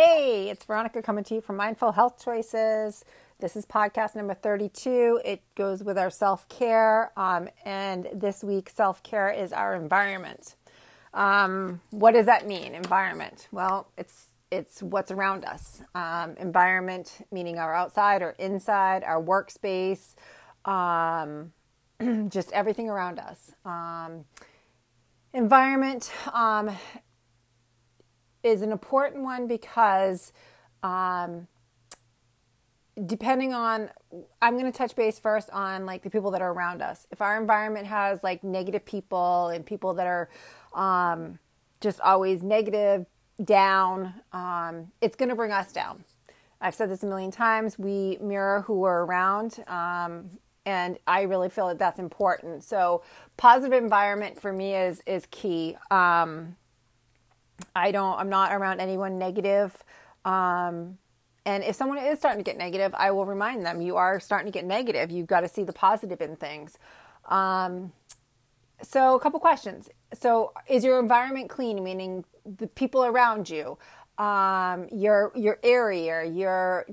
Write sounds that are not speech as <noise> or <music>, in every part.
Hey, it's Veronica coming to you from Mindful Health Choices. This is podcast number 32. It goes with our self care. Um, and this week, self care is our environment. Um, what does that mean, environment? Well, it's it's what's around us. Um, environment meaning our outside or inside, our workspace, um, <clears throat> just everything around us. Um, environment um, is an important one because um, depending on i'm going to touch base first on like the people that are around us. If our environment has like negative people and people that are um, just always negative down um, it's going to bring us down. I've said this a million times. We mirror who we're around um, and i really feel that that's important. So positive environment for me is is key. Um, I don't, I'm not around anyone negative. Um, and if someone is starting to get negative, I will remind them you are starting to get negative. You've got to see the positive in things. Um, so, a couple questions. So, is your environment clean? Meaning the people around you, um, your your area, your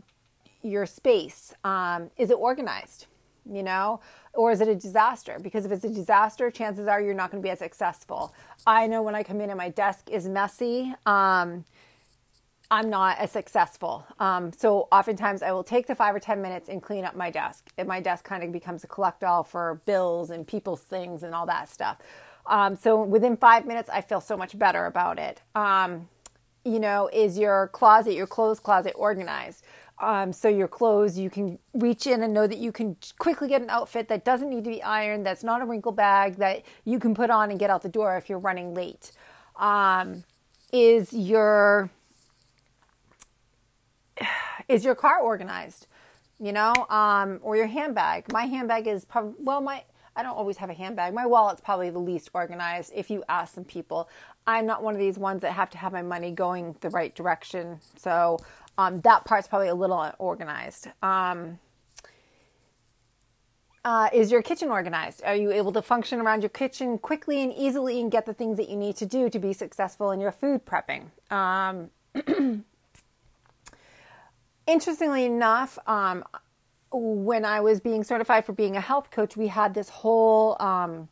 your space. Um, is it organized? You know, or is it a disaster? Because if it's a disaster, chances are you're not going to be as successful. I know when I come in and my desk is messy, um, I'm not as successful. Um, so oftentimes I will take the five or 10 minutes and clean up my desk. And my desk kind of becomes a collect all for bills and people's things and all that stuff. Um, so within five minutes, I feel so much better about it. Um, you know, is your closet, your clothes closet organized? Um, so your clothes, you can reach in and know that you can quickly get an outfit that doesn't need to be ironed, that's not a wrinkle bag, that you can put on and get out the door if you're running late. Um, is your <sighs> is your car organized? You know, um, or your handbag. My handbag is probably well, my I don't always have a handbag. My wallet's probably the least organized if you ask some people. I'm not one of these ones that have to have my money going the right direction. So um, that part's probably a little unorganized. Um, uh, is your kitchen organized? Are you able to function around your kitchen quickly and easily and get the things that you need to do to be successful in your food prepping? Um, <clears throat> interestingly enough, um, when I was being certified for being a health coach, we had this whole um,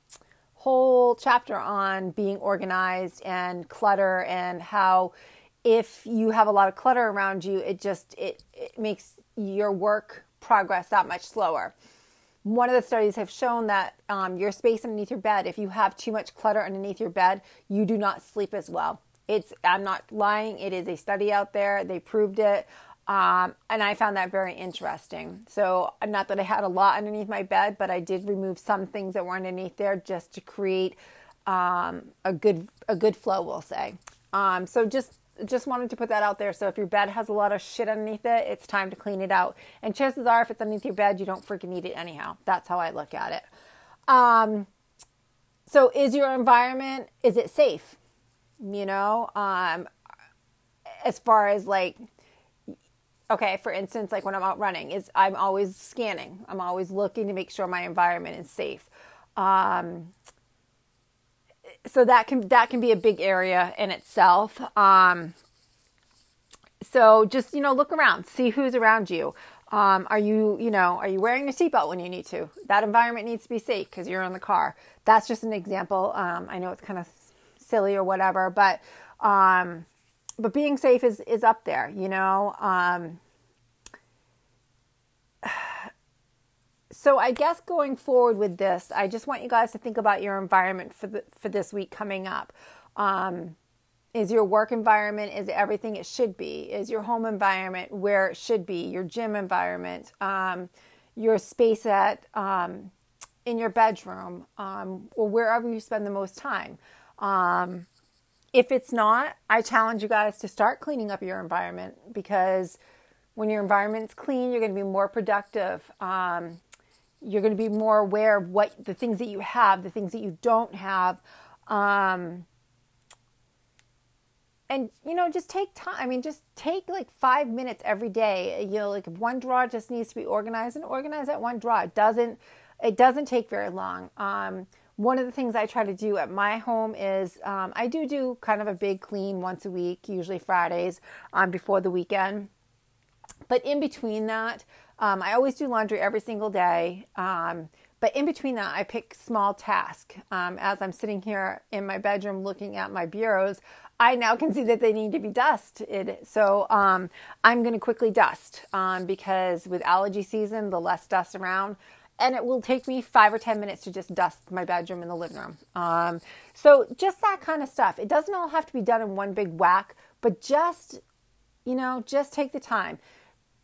whole chapter on being organized and clutter and how if you have a lot of clutter around you, it just it, it makes your work progress that much slower. One of the studies have shown that um, your space underneath your bed, if you have too much clutter underneath your bed, you do not sleep as well. It's I'm not lying. It is a study out there. They proved it. Um, and I found that very interesting. So, not that I had a lot underneath my bed, but I did remove some things that were underneath there just to create um, a good a good flow, we'll say. Um, so, just just wanted to put that out there. So if your bed has a lot of shit underneath it, it's time to clean it out. And chances are, if it's underneath your bed, you don't freaking need it anyhow. That's how I look at it. Um, so is your environment is it safe? You know, um, as far as like, okay, for instance, like when I'm out running, is I'm always scanning. I'm always looking to make sure my environment is safe. Um, so that can that can be a big area in itself. Um, so just you know look around, see who's around you. Um, are you you know are you wearing your seatbelt when you need to? That environment needs to be safe because you're in the car. That's just an example. Um, I know it's kind of silly or whatever, but um, but being safe is is up there. You know. So I guess going forward with this, I just want you guys to think about your environment for the, for this week coming up. Um, is your work environment is everything it should be? Is your home environment where it should be? Your gym environment, um, your space at um, in your bedroom, um, or wherever you spend the most time. Um, if it's not, I challenge you guys to start cleaning up your environment because when your environment's clean, you're going to be more productive. Um, you're going to be more aware of what the things that you have, the things that you don't have. Um, and you know, just take time. I mean, just take like five minutes every day. You know, like one drawer just needs to be organized and organize that one drawer. It doesn't. It doesn't take very long. Um, one of the things I try to do at my home is um, I do do kind of a big clean once a week, usually Fridays um, before the weekend. But in between that, um, I always do laundry every single day. Um, but in between that, I pick small tasks. Um, as I'm sitting here in my bedroom looking at my bureaus, I now can see that they need to be dusted. So um, I'm going to quickly dust um, because with allergy season, the less dust around. And it will take me five or 10 minutes to just dust my bedroom and the living room. Um, so just that kind of stuff. It doesn't all have to be done in one big whack, but just, you know, just take the time.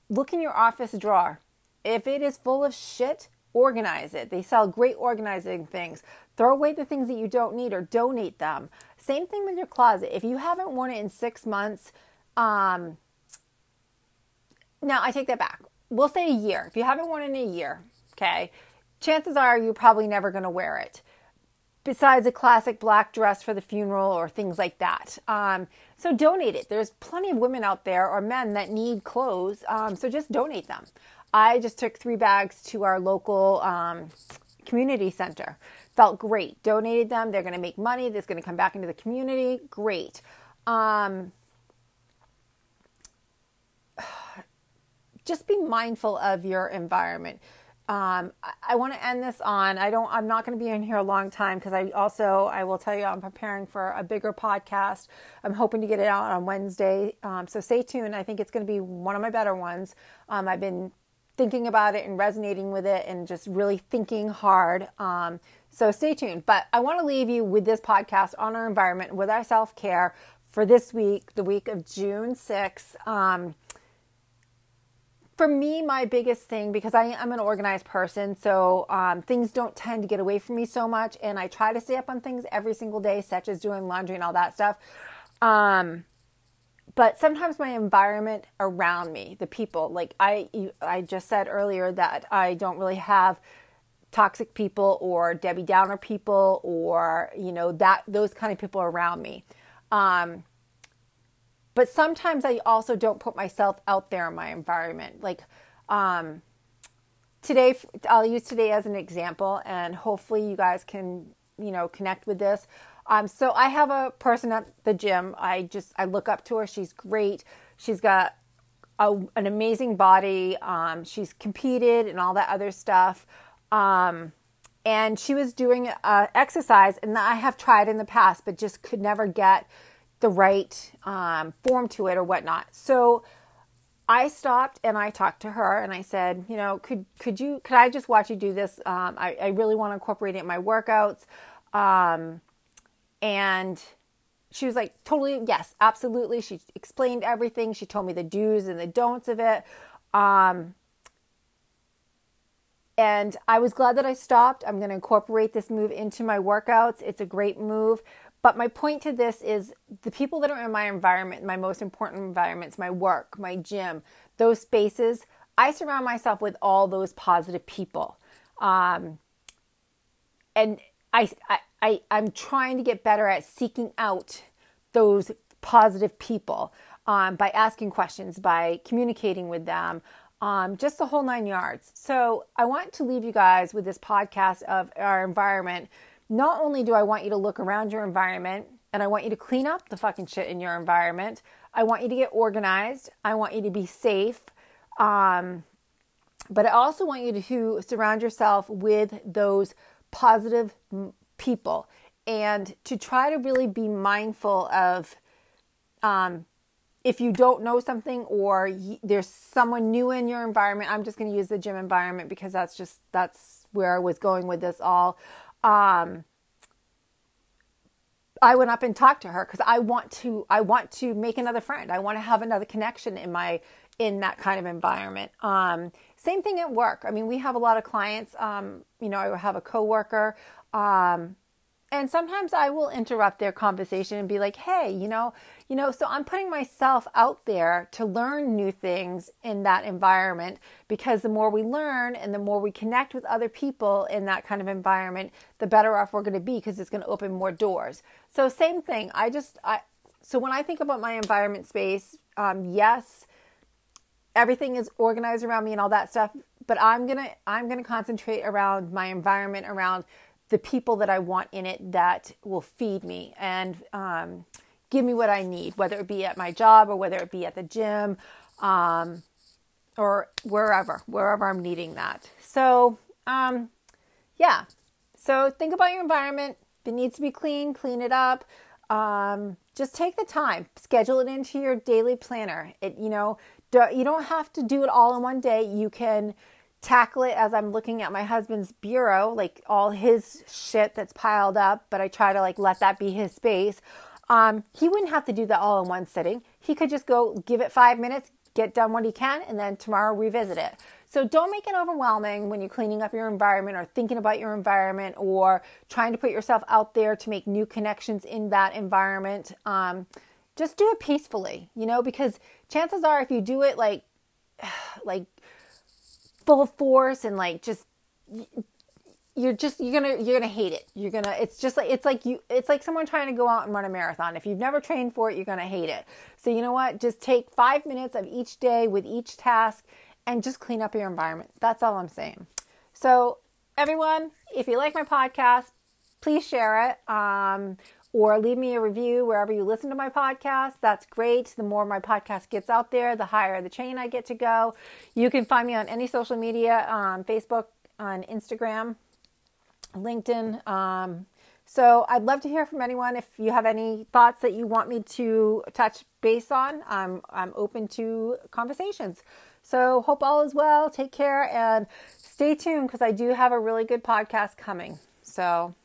Look in your office drawer. If it is full of shit, organize it. They sell great organizing things. Throw away the things that you don't need or donate them. Same thing with your closet. If you haven't worn it in six months, um, now I take that back. We'll say a year. If you haven't worn it in a year, okay, chances are you're probably never going to wear it. Besides a classic black dress for the funeral or things like that. Um, so donate it. There's plenty of women out there or men that need clothes. Um, so just donate them. I just took three bags to our local um, community center. Felt great. Donated them. They're going to make money. That's going to come back into the community. Great. Um, <sighs> just be mindful of your environment. Um, I, I want to end this on. I don't. I'm not going to be in here a long time because I also. I will tell you I'm preparing for a bigger podcast. I'm hoping to get it out on Wednesday. Um, so stay tuned. I think it's going to be one of my better ones. Um, I've been thinking about it and resonating with it and just really thinking hard. Um, so stay tuned. But I want to leave you with this podcast on our environment with our self care for this week, the week of June 6th. Um, for me, my biggest thing, because I am an organized person, so um, things don't tend to get away from me so much, and I try to stay up on things every single day, such as doing laundry and all that stuff. Um, but sometimes my environment around me, the people, like I, I just said earlier that I don't really have toxic people or Debbie Downer people or you know that those kind of people around me. Um, but sometimes I also don't put myself out there in my environment. Like um, today, I'll use today as an example, and hopefully you guys can you know connect with this. Um, so I have a person at the gym. I just I look up to her. She's great. She's got a, an amazing body. Um, she's competed and all that other stuff. Um, and she was doing uh, exercise, and I have tried in the past, but just could never get the right um, form to it or whatnot. So I stopped and I talked to her and I said, you know, could could you could I just watch you do this? Um, I, I, really want to incorporate it in my workouts. Um, and she was like, totally, yes, absolutely. She explained everything. She told me the do's and the don'ts of it. Um, and I was glad that I stopped. I'm going to incorporate this move into my workouts. It's a great move. But my point to this is the people that are in my environment, my most important environments, my work, my gym, those spaces, I surround myself with all those positive people. Um, and I, I, I, I'm trying to get better at seeking out those positive people um, by asking questions, by communicating with them, um, just the whole nine yards. So I want to leave you guys with this podcast of our environment. Not only do I want you to look around your environment and I want you to clean up the fucking shit in your environment, I want you to get organized, I want you to be safe. Um, but I also want you to surround yourself with those positive people and to try to really be mindful of um, if you don't know something or there's someone new in your environment i'm just going to use the gym environment because that's just that's where i was going with this all um, i went up and talked to her because i want to i want to make another friend. I want to have another connection in my in that kind of environment. Um, same thing at work. I mean we have a lot of clients um, you know i have a coworker um, and sometimes I will interrupt their conversation and be like, "Hey, you know, you know, so I'm putting myself out there to learn new things in that environment because the more we learn and the more we connect with other people in that kind of environment, the better off we're going to be because it's going to open more doors." So same thing. I just I so when I think about my environment space, um, yes, everything is organized around me and all that stuff, but I'm gonna I'm gonna concentrate around my environment around the people that I want in it that will feed me and um, give me what I need, whether it be at my job or whether it be at the gym um, or wherever, wherever I'm needing that. So, um, yeah. So think about your environment. If it needs to be clean, clean it up. Um, just take the time, schedule it into your daily planner. It, you know, you don't have to do it all in one day. You can tackle it as I'm looking at my husband's bureau, like all his shit that's piled up, but I try to like let that be his space. Um, he wouldn't have to do that all in one sitting. He could just go give it five minutes, get done what he can, and then tomorrow revisit it. So don't make it overwhelming when you're cleaning up your environment or thinking about your environment or trying to put yourself out there to make new connections in that environment. Um, just do it peacefully, you know, because chances are if you do it like, <sighs> like full force and like just you're just you're gonna you're gonna hate it. You're gonna it's just like it's like you it's like someone trying to go out and run a marathon. If you've never trained for it you're gonna hate it. So you know what? Just take five minutes of each day with each task and just clean up your environment. That's all i'm saying. So everyone if you like my podcast please share it. Um, or leave me a review wherever you listen to my podcast. That's great. The more my podcast gets out there, the higher the chain I get to go. You can find me on any social media on Facebook, on Instagram, LinkedIn. Um, so I'd love to hear from anyone. If you have any thoughts that you want me to touch base on, I'm, I'm open to conversations. So hope all is well. Take care and stay tuned because I do have a really good podcast coming. So